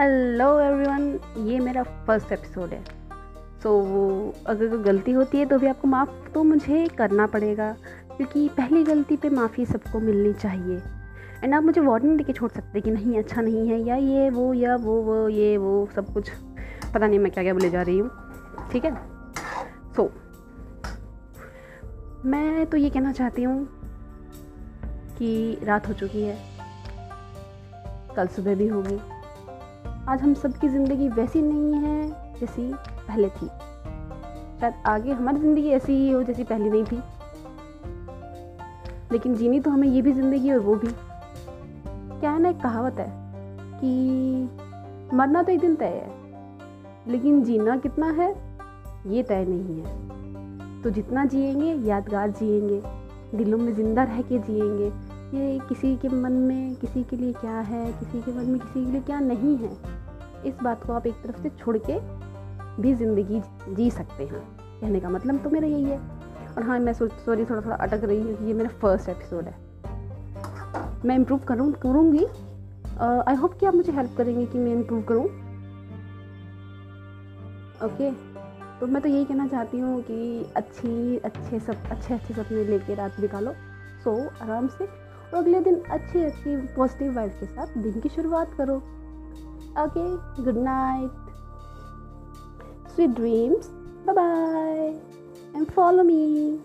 Hello everyone ये मेरा first episode है। सो so, अगर कोई गलती होती है तो भी आपको माफ़ तो मुझे करना पड़ेगा क्योंकि पहली गलती पे माफ़ी सबको मिलनी चाहिए। एंड आप मुझे वार्निंग देके छोड़ सकते कि नहीं अच्छा नहीं है या ये वो या वो वो ये वो सब कुछ। पता नहीं मैं क्या क्या बोले जा रही हूँ। ठीक है? सो so, मैं तो ये कहना चाहती हूँ कि रात हो चुकी है। कल सुबह भी होगी। आज हम सबकी ज़िंदगी वैसी नहीं है जैसी पहले थी। शायद आगे हमारी ज़िंदगी ऐसी ही हो जैसी पहले नहीं थी। लेकिन जीनी तो हमें ये भी ज़िंदगी और वो भी। क्या है ना एक कहावत है कि मरना तो एक दिन तय है, लेकिन जीना कितना है, ये तय नहीं है। तो जितना जिएँगे, यादगार जिएँगे, दिलों में ज़िंदा रह के जिएँगे ये किसी के मन में, किसी के लिए क्या है, किसी के मन में, किसी के लिए क्या नहीं है, इस बात को आप एक तरफ़ से छोड़ के भी ज़िंदगी जी सकते हैं। कहने का मतलब तो मेरा यही है। और हाँ मैं सॉरी थोड़ा थोड़ा अटक रही हूँ ये मेरा फ़र्स्ट एपिसोड है। मैं इम्प्रूव करूँ, करूँगी। आई होप कि आप मुझे हेल्प करेंगे कि मैं इम्प्रूव करूँ। ओके तो मैं तो यही कहना चाहती हूँ कि अच्छी, अच्छे सब अच्छे अच्छे सपने लेके रात निकालो सो आराम से और अगले दिन अच्छी अच्छी पॉजिटिव वाइब के साथ दिन की शुरुआत करो। Okay good night sweet dreams bye bye and follow me